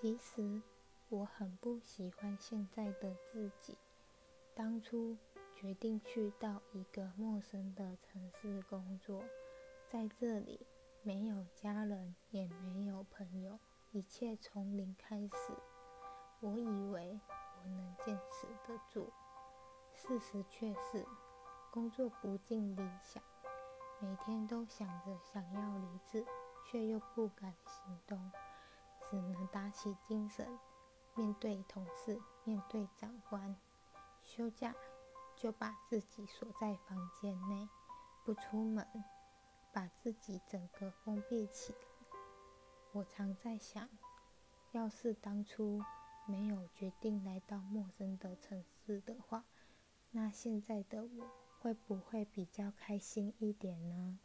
其实我很不喜欢现在的自己。当初决定去到一个陌生的城市工作，在这里没有家人，也没有朋友，一切从零开始。我以为我能坚持得住，事实却是工作不尽理想，每天都想着想要离职，却又不敢行动。只能打起精神，面对同事，面对长官。休假就把自己锁在房间内，不出门，把自己整个封闭起来。我常在想，要是当初没有决定来到陌生的城市的话，那现在的我会不会比较开心一点呢？